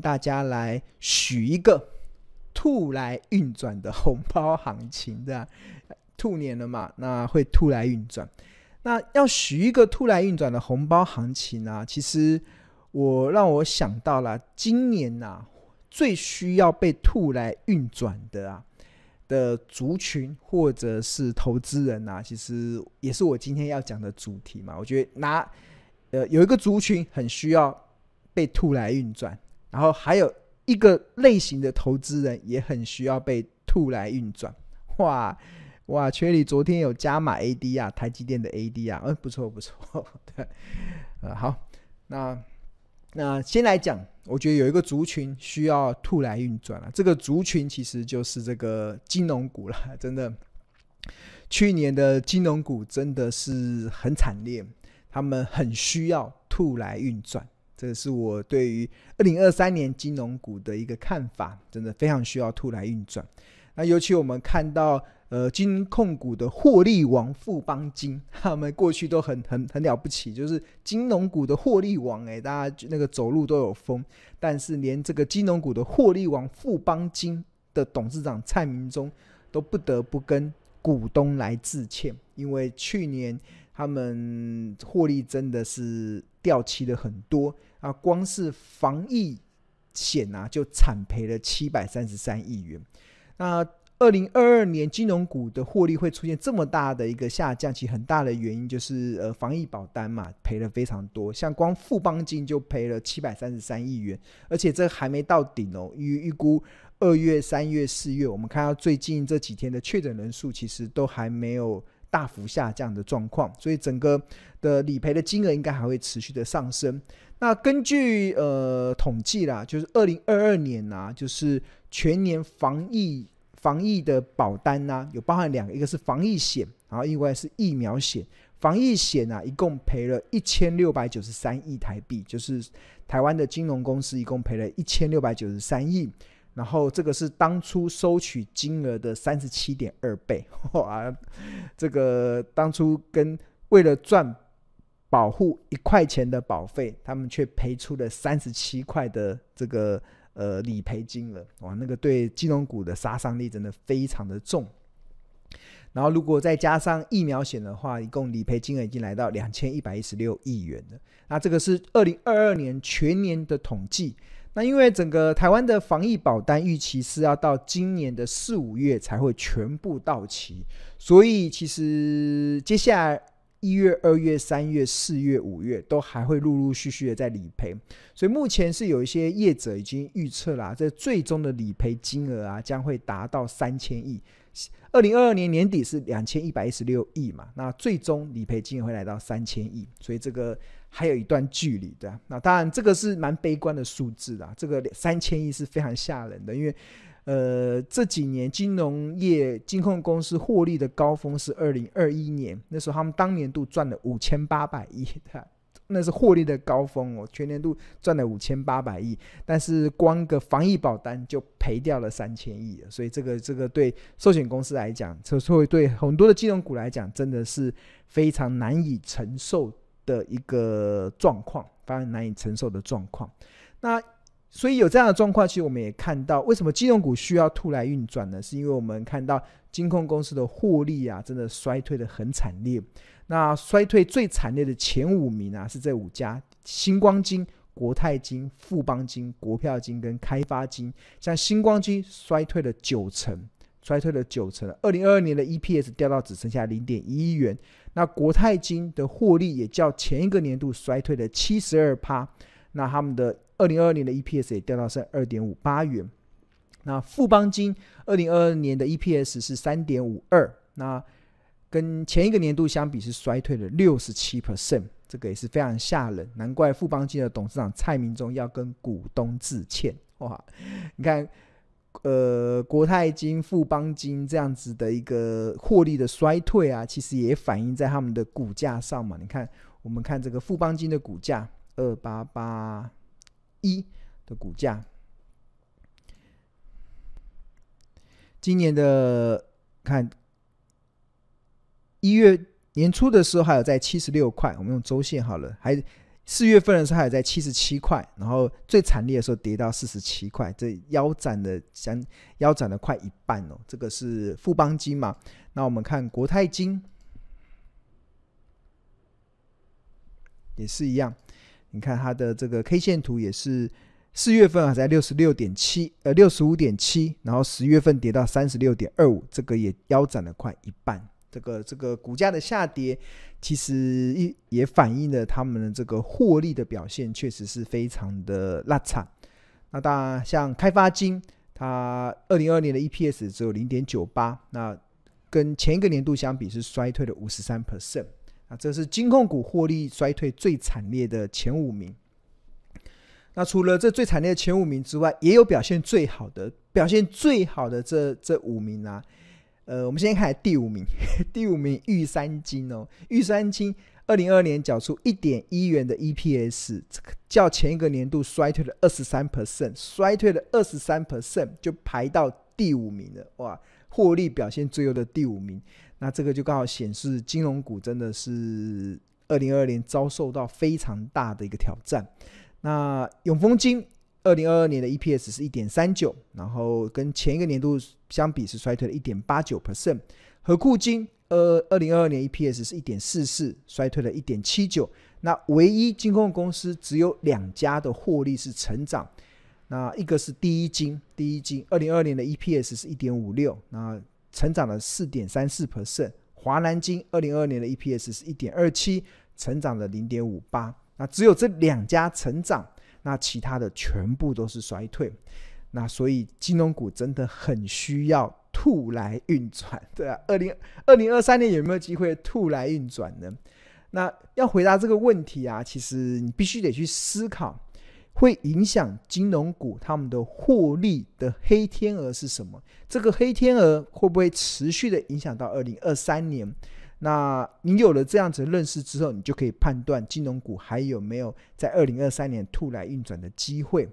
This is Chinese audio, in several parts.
大家来许一个兔来运转的红包行情，对吧？兔年了嘛，那会兔来运转。那要许一个兔来运转的红包行情啊，其实我让我想到了今年呐、啊，最需要被兔来运转的啊的族群或者是投资人呐、啊，其实也是我今天要讲的主题嘛。我觉得拿呃有一个族群很需要被兔来运转，然后还有一个类型的投资人也很需要被兔来运转，哇！哇，群里昨天有加码 AD 啊，台积电的 AD 啊，嗯，不错不错，对，呃，好，那那先来讲，我觉得有一个族群需要兔来运转了，这个族群其实就是这个金融股了，真的，去年的金融股真的是很惨烈，他们很需要兔来运转，这是我对于二零二三年金融股的一个看法，真的非常需要兔来运转，那尤其我们看到。呃，金控股的获利王富邦金，他们过去都很很很了不起，就是金融股的获利王哎，大家那个走路都有风。但是连这个金融股的获利王富邦金的董事长蔡明忠都不得不跟股东来致歉，因为去年他们获利真的是掉期了很多。啊，光是防疫险啊就惨赔了七百三十三亿元，那。二零二二年金融股的获利会出现这么大的一个下降，其很大的原因就是呃防疫保单嘛赔了非常多，像光富邦金就赔了七百三十三亿元，而且这还没到顶哦，预预估二月、三月、四月，我们看到最近这几天的确诊人数其实都还没有大幅下降的状况，所以整个的理赔的金额应该还会持续的上升。那根据呃统计啦，就是二零二二年呐、就是全年防疫。防疫的保单呢、啊，有包含两个，一个是防疫险，然后另外是疫苗险。防疫险啊，一共赔了一千六百九十三亿台币，就是台湾的金融公司一共赔了一千六百九十三亿。然后这个是当初收取金额的三十七点二倍，哇！这个当初跟为了赚保护一块钱的保费，他们却赔出了三十七块的这个。呃，理赔金额哇，那个对金融股的杀伤力真的非常的重。然后，如果再加上疫苗险的话，一共理赔金额已经来到两千一百一十六亿元了。那这个是二零二二年全年的统计。那因为整个台湾的防疫保单预期是要到今年的四五月才会全部到期，所以其实接下来。一月、二月、三月、四月、五月都还会陆陆续续的在理赔，所以目前是有一些业者已经预测啦，这最终的理赔金额啊将会达到三千亿。二零二二年年底是两千一百一十六亿嘛，那最终理赔金额会来到三千亿，所以这个还有一段距离的。那当然这个是蛮悲观的数字啦，这个三千亿是非常吓人的，因为。呃，这几年金融业金控公司获利的高峰是二零二一年，那时候他们当年度赚了五千八百亿，那是获利的高峰哦，全年度赚了五千八百亿，但是光个防疫保单就赔掉了三千亿，所以这个这个对寿险公司来讲，这会对很多的金融股来讲，真的是非常难以承受的一个状况，非常难以承受的状况。那所以有这样的状况，其实我们也看到，为什么金融股需要兔来运转呢？是因为我们看到金控公司的获利啊，真的衰退得很惨烈。那衰退最惨烈的前五名啊，是这五家：星光金、国泰金、富邦金、国票金跟开发金。像星光金衰退了九成，衰退了九成，二零二二年的 EPS 掉到只剩下零点一元。那国泰金的获利也较前一个年度衰退了七十二趴。那他们的二零二二年的 EPS 也掉到剩二点五八元。那富邦金二零二二年的 EPS 是三点五二，那跟前一个年度相比是衰退了六十七 percent，这个也是非常吓人。难怪富邦金的董事长蔡明忠要跟股东致歉。哇，你看，呃，国泰金、富邦金这样子的一个获利的衰退啊，其实也反映在他们的股价上嘛。你看，我们看这个富邦金的股价二八八。一的股价，今年的看一月年初的时候还有在七十六块，我们用周线好了，还四月份的时候还在七十七块，然后最惨烈的时候跌到四十七块，这腰斩的将腰斩了快一半哦。这个是富邦金嘛？那我们看国泰金也是一样，你看它的这个 K 线图也是四月份还在六十六点七，呃六十五点七，然后十月份跌到三十六点二五，这个也腰斩了快一半。这个这个股价的下跌，其实也也反映了他们的这个获利的表现，确实是非常的拉惨。那当然，像开发金，它二零二二年的 EPS 只有零点九八，那跟前一个年度相比是衰退了五十三 percent。啊，这是金控股获利衰退最惨烈的前五名。那除了这最惨烈的前五名之外，也有表现最好的，表现最好的这这五名啊。呃，我们先看第五名，第五名玉山金哦，玉山金二零二二年缴出一点一元的 EPS，较前一个年度衰退了二十三 percent，衰退了二十三 percent 就排到第五名了，哇，获利表现最优的第五名，那这个就刚好显示金融股真的是二零二二年遭受到非常大的一个挑战，那永丰金。二零二二年的 EPS 是一点三九，然后跟前一个年度相比是衰退了一点八九 percent。合库金，二，二零二二年 EPS 是一点四四，衰退了一点七九。那唯一金控公司只有两家的获利是成长，那一个是第一金，第一金二零二二年的 EPS 是一点五六，那成长了四点三四 percent。华南金二零二二年的 EPS 是一点二七，成长了零点五八。那只有这两家成长。那其他的全部都是衰退，那所以金融股真的很需要兔来运转，对啊，二零二零二三年有没有机会兔来运转呢？那要回答这个问题啊，其实你必须得去思考，会影响金融股他们的获利的黑天鹅是什么？这个黑天鹅会不会持续的影响到二零二三年？那你有了这样子的认识之后，你就可以判断金融股还有没有在二零二三年突来运转的机会。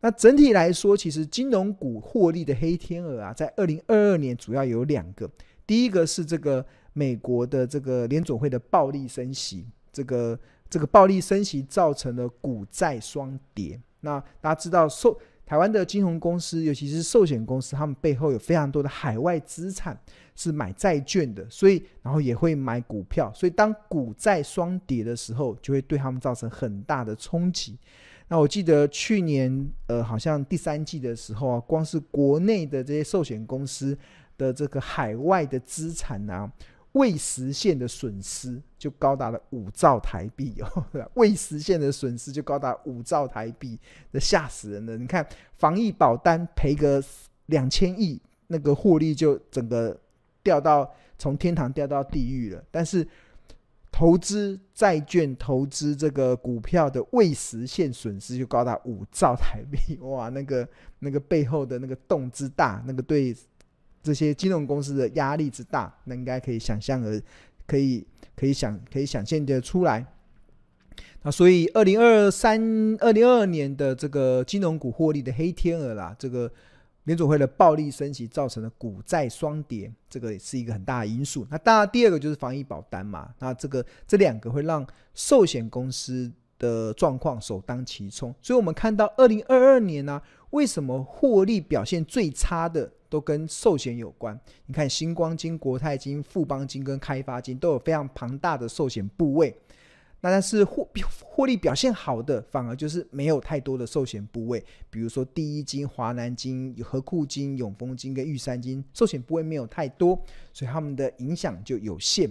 那整体来说，其实金融股获利的黑天鹅啊，在二零二二年主要有两个。第一个是这个美国的这个联总会的暴力升息，这个这个暴力升息造成了股债双跌。那大家知道受台湾的金融公司，尤其是寿险公司，他们背后有非常多的海外资产是买债券的，所以然后也会买股票，所以当股债双跌的时候，就会对他们造成很大的冲击。那我记得去年呃，好像第三季的时候啊，光是国内的这些寿险公司的这个海外的资产啊。未实现的损失就高达了五兆台币哦，未实现的损失就高达五兆台币，那吓死人了！你看防疫保单赔个两千亿，那个获利就整个掉到从天堂掉到地狱了。但是投资债券、投资这个股票的未实现损失就高达五兆台币，哇，那个那个背后的那个洞之大，那个对。这些金融公司的压力之大，那应该可以想象而可以可以想可以想象的出来。那所以二零二三二零二二年的这个金融股获利的黑天鹅啦，这个联准会的暴力升息造成的股债双跌，这个也是一个很大的因素。那当然第二个就是防疫保单嘛，那这个这两个会让寿险公司的状况首当其冲。所以我们看到二零二二年呢、为什么获利表现最差的？都跟寿险有关。你看，星光金、国泰金、富邦金跟开发金都有非常庞大的寿险部位。那但是获获利表现好的，反而就是没有太多的寿险部位。比如说第一金、华南金、合库金、永丰金跟玉山金，寿险部位没有太多，所以他们的影响就有限。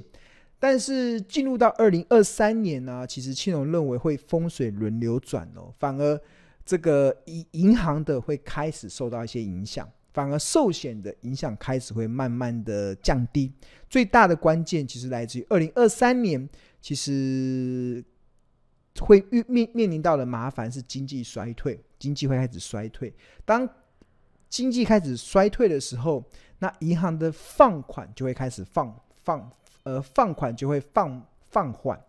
但是进入到二零二三年呢、其实庆隆认为会风水轮流转哦，反而这个银银行的会开始受到一些影响。反而寿险的影响开始会慢慢的降低，最大的关键其实来自于二零二三年，其实会遇面面临到的麻烦是经济衰退，经济会开始衰退。当经济开始衰退的时候，那银行的放款就会开始放放呃放款就会放放缓。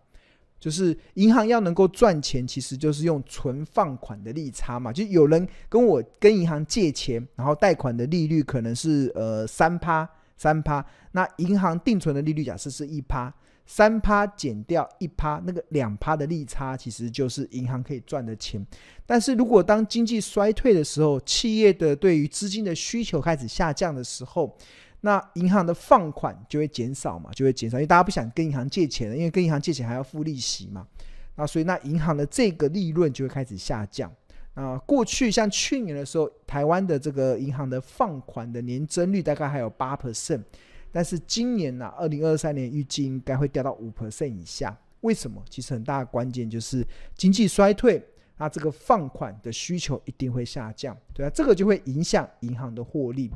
就是银行要能够赚钱，其实就是用存放款的利差嘛。就有人跟我跟银行借钱，然后贷款的利率可能是呃三趴三趴，那银行定存的利率假设是一趴，三趴减掉一趴，那个两趴的利差其实就是银行可以赚的钱。但是如果当经济衰退的时候，企业的对于资金的需求开始下降的时候，那银行的放款就会减少嘛，就会减少，因为大家不想跟银行借钱了，因为跟银行借钱还要付利息嘛。那所以那银行的这个利润就会开始下降。啊，过去像去年的时候，台湾的这个银行的放款的年增率大概还有八 percent。但是今年呢、二零二三年预计应该会掉到五 percent 以下。为什么？其实很大的关键就是经济衰退，那这个放款的需求一定会下降，对啊，这个就会影响银行的获利。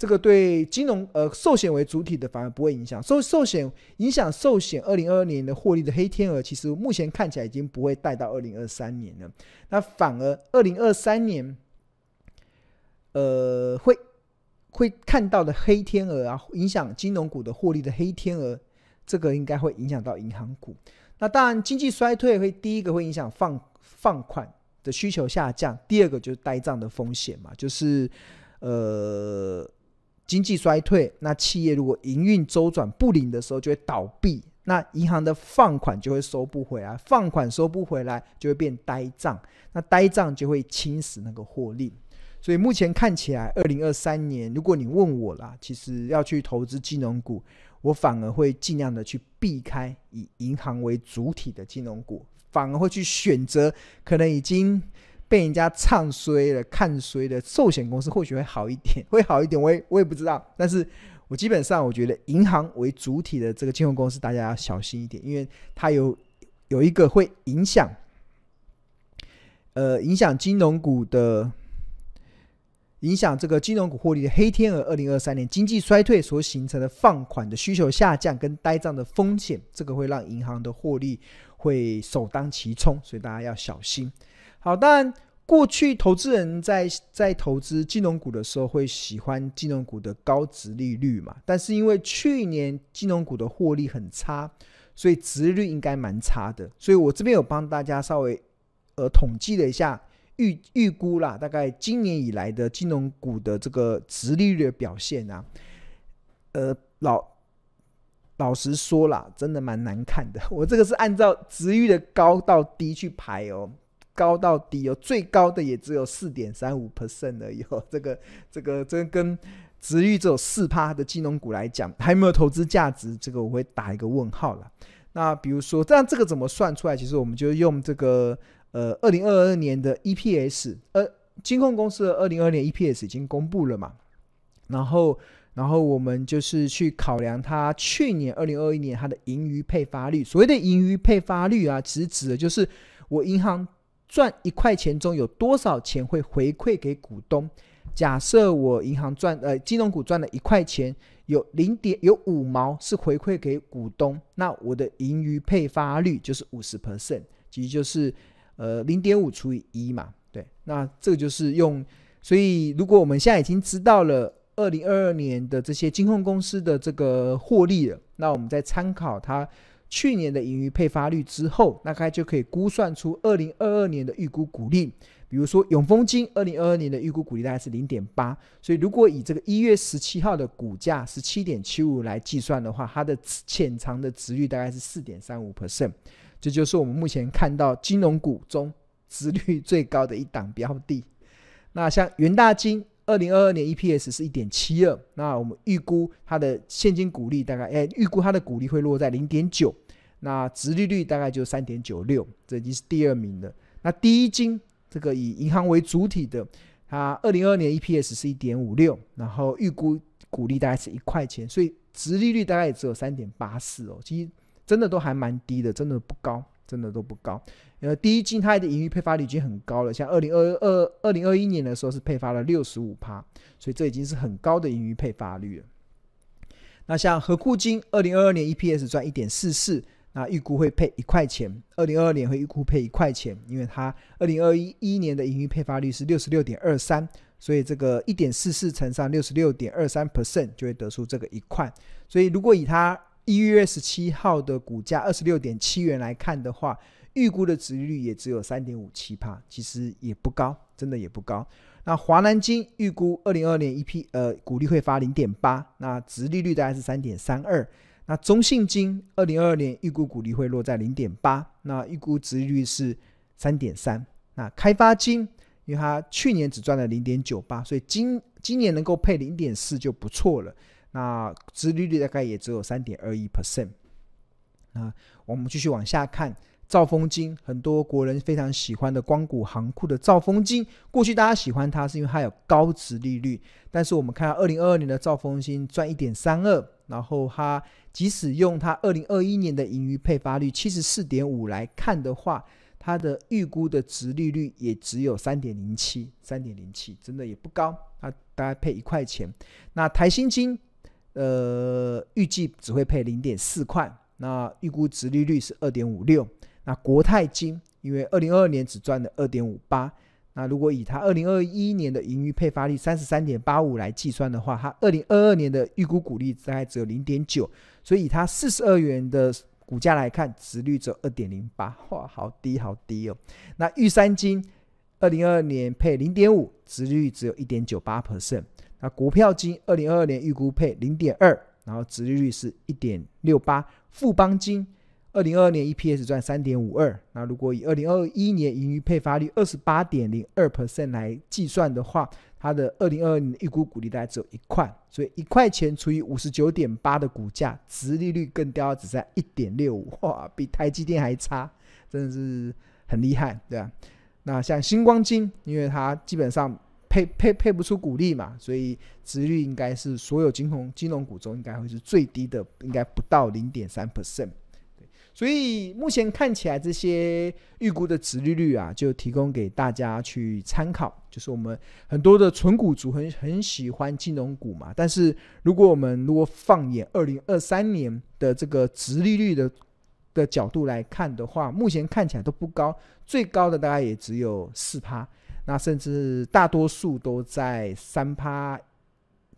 这个对金融呃寿险为主体的反而不会影响。寿寿险影响寿险二零二二年的获利的黑天鹅，其实目前看起来已经不会带到二零二三年了。那反而二零二三年，呃会。会看到的黑天鹅啊，影响金融股的获利的黑天鹅，这个应该会影响到银行股。那当然，经济衰退会第一个会影响放放款的需求下降，第二个就是呆账的风险嘛，就是呃经济衰退，那企业如果营运周转不灵的时候就会倒闭，那银行的放款就会收不回来，放款收不回来就会变呆账，那呆账就会侵蚀那个获利。所以目前看起来，二零二三年，如果你问我啦，其实要去投资金融股，我反而会尽量的去避开以银行为主体的金融股，反而会去选择可能已经被人家唱衰了、看衰的寿险公司，或许会好一点，会好一点。我也我也不知道，但是我基本上我觉得银行为主体的这个金融公司，大家要小心一点，因为它有有一个会影响，呃，影响金融股的。影响这个金融股获利的黑天鹅，二零二三年经济衰退所形成的放款的需求下降跟呆账的风险，这个会让银行的获利会首当其冲，所以大家要小心。好，当然过去投资人在在投资金融股的时候会喜欢金融股的高殖利率嘛，但是因为去年金融股的获利很差，所以殖利率应该蛮差的，所以我这边有帮大家稍微呃统计了一下。预预估啦，大概今年以来的金融股的这个殖利率表现啊，呃，老老实说啦，真的蛮难看的。我这个是按照殖利率的高到低去排哦，高到低哦，最高的也只有四点三五 percent 而已哦。这个这个这跟殖利率只有四趴的金融股来讲，还没有投资价值？这个我会打一个问号了。那比如说，这样这个怎么算出来？其实我们就用这个。呃，二零二二年的 EPS，呃，金控公司的二零二二年 EPS 已经公布了嘛？然后，然后我们就是去考量它去年二零二一年它的盈余配发率。所谓的盈余配发率啊，其实指的就是我银行赚一块钱中有多少钱会回馈给股东。假设我银行赚呃金融股赚了一块钱，有零点有五毛是回馈给股东，那我的盈余配发率就是五十 percent，其实就是。呃，零点五除以一嘛，对，那这个就是用，所以如果我们现在已经知道了二零二二年的这些金控公司的这个获利了，那我们再参考它去年的盈余配发率之后，大概就可以估算出二零二二年的预估股利。比如说永丰金二零二二年的预估股利大概是零点八，所以如果以这个一月十七号的股价十七点七五来计算的话，它的潜藏的值率大概是四点三五 percent。这就是我们目前看到金融股中值率最高的一档标的。那像元大金，二零二二年 EPS 是一点七二，那我们预估它的现金股利大概，哎，预估它的股利会落在零点九，那殖利率大概就三点九六，这已经是第二名了。那第一金这个以银行为主体的，它二零二二年 EPS 是一点五六，然后预估股利大概是一块钱，所以殖利率大概也只有三点八四哦，其实。真的都还蛮低的，真的不高，真的都不高。呃，第一季它的盈余配发率已经很高了，像二零二二、二零二一年的时候是配发了六十五趴，所以这已经是很高的盈余配发率了。那像合库金，二零二二年 EPS 赚一点四四，那预估会配一块钱，二零二二年会预估配一块钱，因为它二零二一年的盈余配发率是六十六点二三，所以这个一点四四乘上六十六点二三 percent 就会得出这个一块。所以如果以它一月十七号的股价二十六点七元来看的话，预估的殖利率也只有三点五七趴，其实也不高，真的也不高。那华南金预估二零二二年 EP 呃股利会发零点八，那殖利率大概是三点三二。那中信金二零二二年预估股利会落在零点八，那预估值利率是三点三。那开发金，因为它去年只赚了零点九八，所以今今年能够配零点四就不错了。那殖利率大概也只有三点二一 percent。那我们继续往下看。兆丰金，很多国人非常喜欢的光谷行库的兆丰金，过去大家喜欢它是因为它有高殖利率，但是我们看到二零二二年的兆丰金赚一点三二，然后它即使用它二零二一年的盈余配发率七十四点五来看的话，它的预估的殖利率也只有三点零七，三点零七真的也不高，它大概配一块钱。那台新金，呃，预计只会配零点四块，那预估值利率是二点五六。那国泰金，因为二零二二年只赚了二点五八，那如果以它二零二一年的盈余配发率三十三点八五来计算的话，它二零二二年的预估股利大概只有零点九，所以以它四十二元的股价来看，值率只有二点零八，哇，好低好低哦。那玉山金二零二二年配零点五，值率只有一点九八 percent。那国票金二零二二年预估配零点二，然后殖利率是一点六八。富邦金。二零二二年 EPS 赚三点五二，那如果以二零二一年盈余配发率二十八点零二 percent 来计算的话，它的二零二二年预估股利大概只有一块，所以一块钱除以五十九点八的股价，殖利率更掉，只在一点六五，哇，比台积电还差，真的是很厉害，对吧？那像星光金，因为它基本上配配配不出股利嘛，所以殖率应该是所有金融金融股中应该会是最低的，应该不到零点三 percent。所以目前看起来，这些预估的殖利率啊，就提供给大家去参考。就是我们很多的纯股族很很喜欢金融股嘛，但是如果我们如果放眼二零二三年的这个殖利率的的角度来看的话，目前看起来都不高，最高的大概也只有四趴，那甚至大多数都在三趴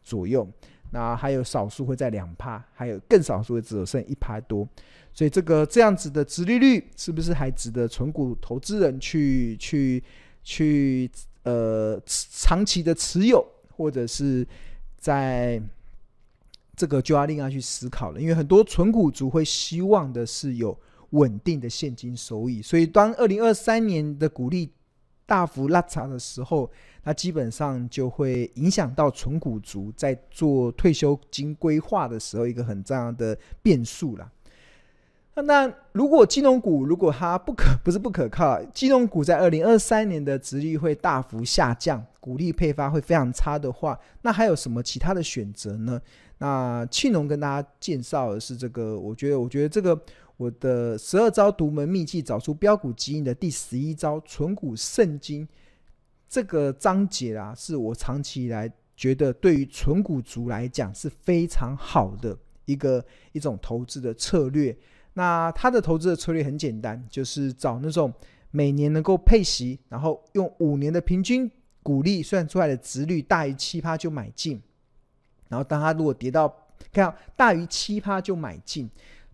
左右。那还有少数会在两趴，还有更少数的只有剩一趴多，所以这个这样子的殖利率是不是还值得存股投资人去去去呃长期的持有，或者是在这个就要另外去思考了，因为很多存股族会希望的是有稳定的现金收益，所以当二零二三年的股利大幅拉长的时候，那基本上就会影响到存股族在做退休金规划的时候一个很重要的变数了。那如果金融股如果它不可 不是不可靠，金融股在二零二三年的值率会大幅下降，股利配发会非常差的话，那还有什么其他的选择呢？那庆农跟大家介绍的是这个，我觉得我觉得这个我的十二招独门秘技找出标股基因的第十一招存股圣经。这个章节啊，是我长期以来觉得对于存股族来讲是非常好的一个一种投资的策略。那它的投资的策略很简单，就是找那种每年能够配息，然后用五年的平均股利算出来的值率大于七趴就买进，然后当它如果跌到看大于七趴就买进。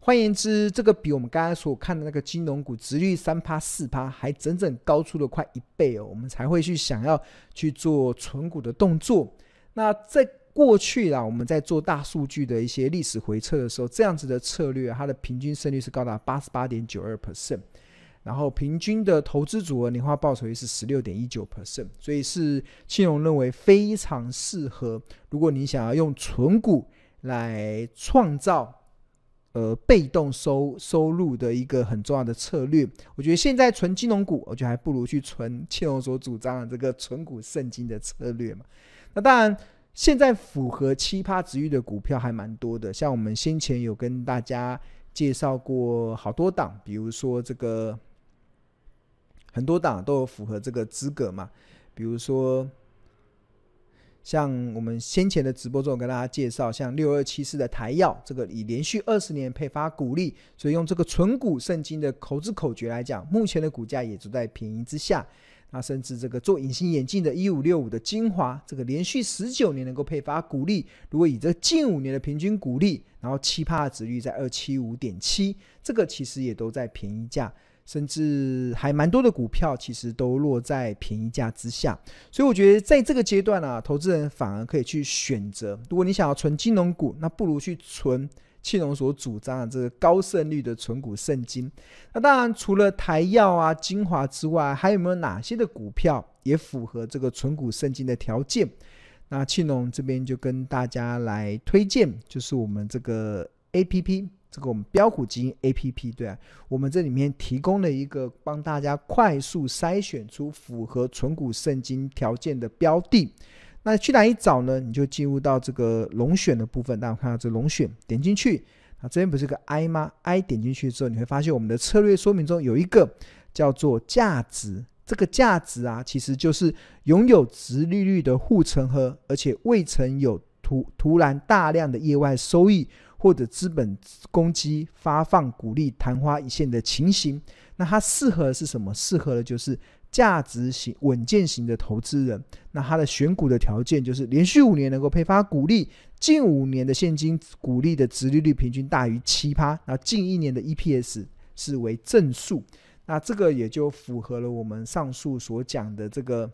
换言之，这个比我们刚才所看的那个金融股殖率三趴四趴还整整高出了快一倍哦，我们才会去想要去做存股的动作。那在过去啦，我们在做大数据的一些历史回测的时候，这样子的策略，它的平均胜率是高达八十八点九二 percent，然后平均的投资组合年化报酬率是十六点一九 percent，所以是庆荣认为非常适合，如果你想要用存股来创造。呃，被动收收入的一个很重要的策略，我觉得现在存金融股，我觉得还不如去存庆隆所主张的这个存股圣经的策略嘛。那当然，现在符合七趴值域的股票还蛮多的，像我们先前有跟大家介绍过好多档，比如说这个很多档都有符合这个资格嘛，比如说。像我们先前的直播中跟大家介绍，像六二七四的台药，这个已连续二十年配发股利，所以用这个存股圣经的投资口诀来讲，目前的股价也都在便宜之下。那甚至这个做隐形眼镜的一五六五的精华，这个连续十九年能够配发股利，如果以这近五年的平均股利，然后七趴的值率在二七五点七，这个其实也都在便宜价。甚至还蛮多的股票，其实都落在便宜价之下，所以我觉得在这个阶段啊，投资人反而可以去选择，如果你想要存金融股，那不如去存庆农所主张的这个高胜率的存股圣经。那当然，除了台药啊、精华之外，还有没有哪些的股票也符合这个存股圣经的条件？那庆农这边就跟大家来推荐，就是我们这个 APP，这个我们标股基因 APP，对啊，我们这里面提供了一个帮大家快速筛选出符合存股圣经条件的标的。那去哪里找呢？你就进入到这个龙选的部分，大家看到这龙选，点进去，啊，这边不是个 I 吗？I 点进去之后，你会发现我们的策略说明中有一个叫做价值，这个价值啊，其实就是拥有殖利率的护城河，而且未曾有突突然大量的业外收益或者资本攻击发放股利昙花一现的情形。那它适合的是什么？适合的就是。价值型稳健型的投资人，那他的选股的条件就是连续五年能够配发股利，近五年的现金股利的值利率平均大于七趴，那近一年的 EPS 是为正数，那这个也就符合了我们上述所讲的这个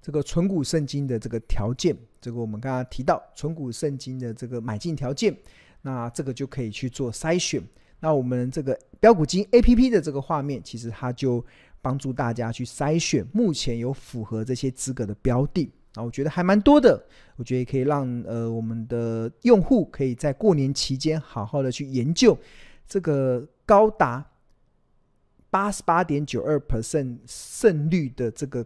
这个存股圣经的这个条件。这个我们刚刚提到存股圣经的这个买进条件，那这个就可以去做筛选。那我们这个标股金 APP 的这个画面，其实它就。帮助大家去筛选目前有符合这些资格的标的啊，我觉得还蛮多的。我觉得可以让呃我们的用户可以在过年期间好好的去研究这个高达八十八点九二 percent 胜率的这个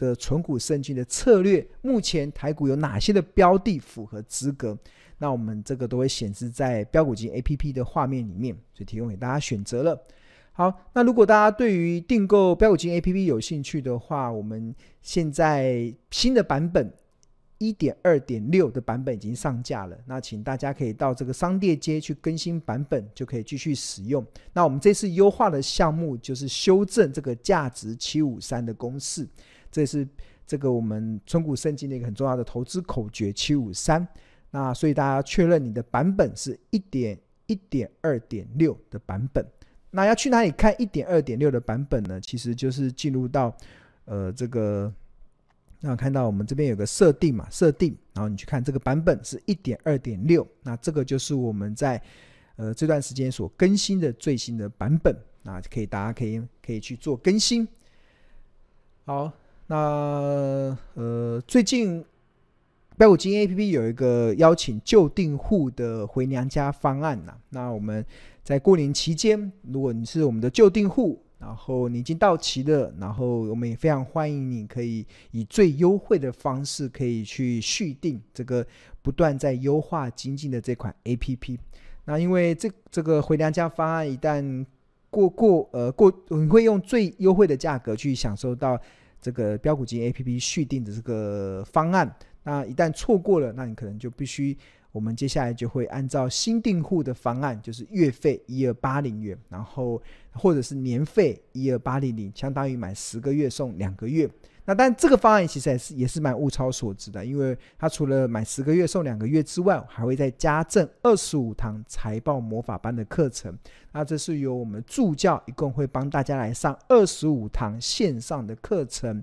的存股圣经的策略。目前台股有哪些的标的符合资格？那我们这个都会显示在标股金 APP 的画面里面，所以提供给大家选择了。好，那如果大家对于订购标股金 APP 有兴趣的话，我们现在新的版本一点二点六的版本已经上架了。那请大家可以到这个商店街去更新版本，就可以继续使用。那我们这次优化的项目就是修正这个价值七五三的公式，这是这个我们村股圣经的一个很重要的投资口诀七五三。那所以大家确认你的版本是一点一点二点六的版本。那要去哪里看一点二点六的版本呢？其实就是进入到呃这个，那看到我们这边有个设定嘛，设定，然后你去看这个版本是一点二点六，那这个就是我们在呃这段时间所更新的最新的版本，那可以大家可以可以去做更新。好，那呃最近飙股基金 APP 有一个邀请旧订户的回娘家方案呐，那我们。在过年期间，如果你是我们的旧订户，然后你已经到期了，然后我们也非常欢迎你可以以最优惠的方式可以去续订这个不断在优化精进的这款 APP。那因为这这个回娘家方案一旦过过呃过，你会用最优惠的价格去享受到这个标股金 APP 续订的这个方案。那一旦错过了，那你可能就必须。我们接下来就会按照新订户的方案，就是月费一二八零元，然后或者是年费一二八零零，相当于买十个月送两个月。那但这个方案其实也是也是蛮物超所值的，因为它除了买十个月送两个月之外，还会再加赠二十五堂财报魔法班的课程。那这是由我们助教一共会帮大家来上二十五堂线上的课程。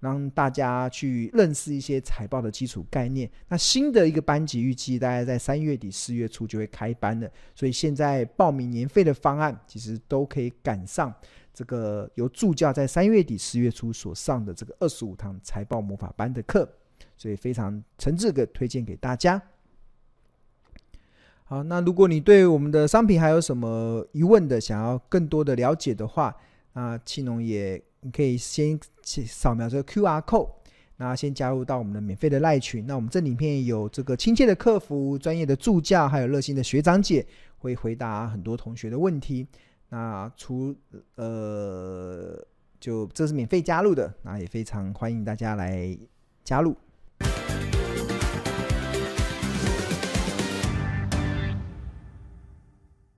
让大家去认识一些财报的基础概念。那新的一个班级预计大概在三月底四月初就会开班了，所以现在报名年费的方案其实都可以赶上这个由助教在三月底四月初所上的这个二十五堂财报魔法班的课，所以非常诚挚的推荐给大家。好，那如果你对我们的商品还有什么疑问的，想要更多的了解的话，那庆农也。你可以先扫描这个 QR code，那先加入到我们的免费的赖群。那我们这里面有这个亲切的客服、专业的助教，还有热心的学长姐，会回答很多同学的问题。那除呃，就这是免费加入的，那也非常欢迎大家来加入。